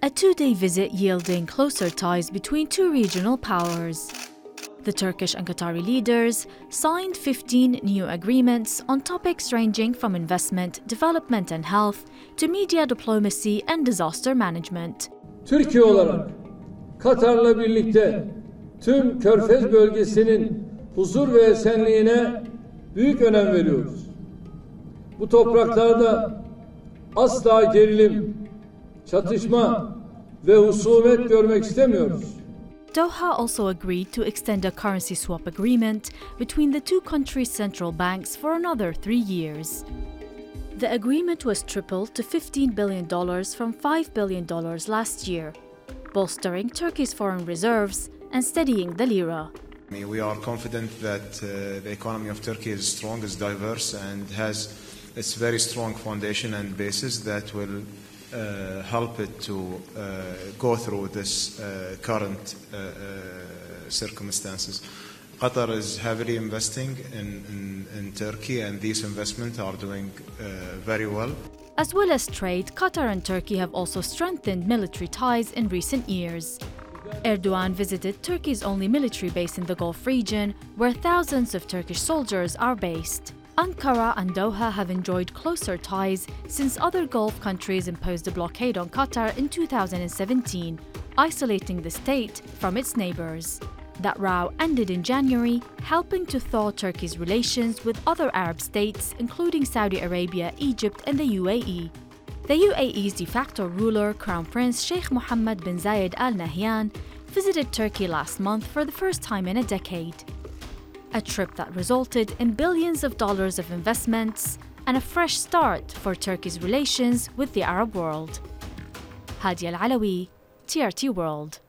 A two day visit yielding closer ties between two regional powers. The Turkish and Qatari leaders signed 15 new agreements on topics ranging from investment, development and health to media diplomacy and disaster management. Türkiye olarak Katar'la birlikte tüm Körfez bölgesinin huzur ve esenliğine büyük önem veriyoruz. Bu topraklarda asla gerilim, çatışma ve husumet görmek istemiyoruz. Doha also agreed to extend a currency swap agreement between the two countries' central banks for another three years. The agreement was tripled to $15 billion from $5 billion last year, bolstering Turkey's foreign reserves and steadying the lira. We are confident that uh, the economy of Turkey is strong, is diverse, and has its very strong foundation and basis that will uh, help it to uh, go through this uh, current uh, uh, circumstances. Qatar is heavily investing in, in, in, Turkey, and these investments are doing very well. As well as trade, Qatar and Turkey have also strengthened military ties in recent years. Erdogan visited Turkey's only military base in the Gulf region, where thousands of Turkish soldiers are based. Ankara and Doha have enjoyed closer ties since other Gulf countries imposed a blockade on Qatar in 2017, isolating the state from its neighbors. That row ended in January, helping to thaw Turkey's relations with other Arab states, including Saudi Arabia, Egypt, and the UAE. The UAE's de facto ruler, Crown Prince Sheikh Mohammed bin Zayed Al Nahyan, visited Turkey last month for the first time in a decade a trip that resulted in billions of dollars of investments and a fresh start for Turkey's relations with the Arab world. Hadya Al Alawi, TRT World.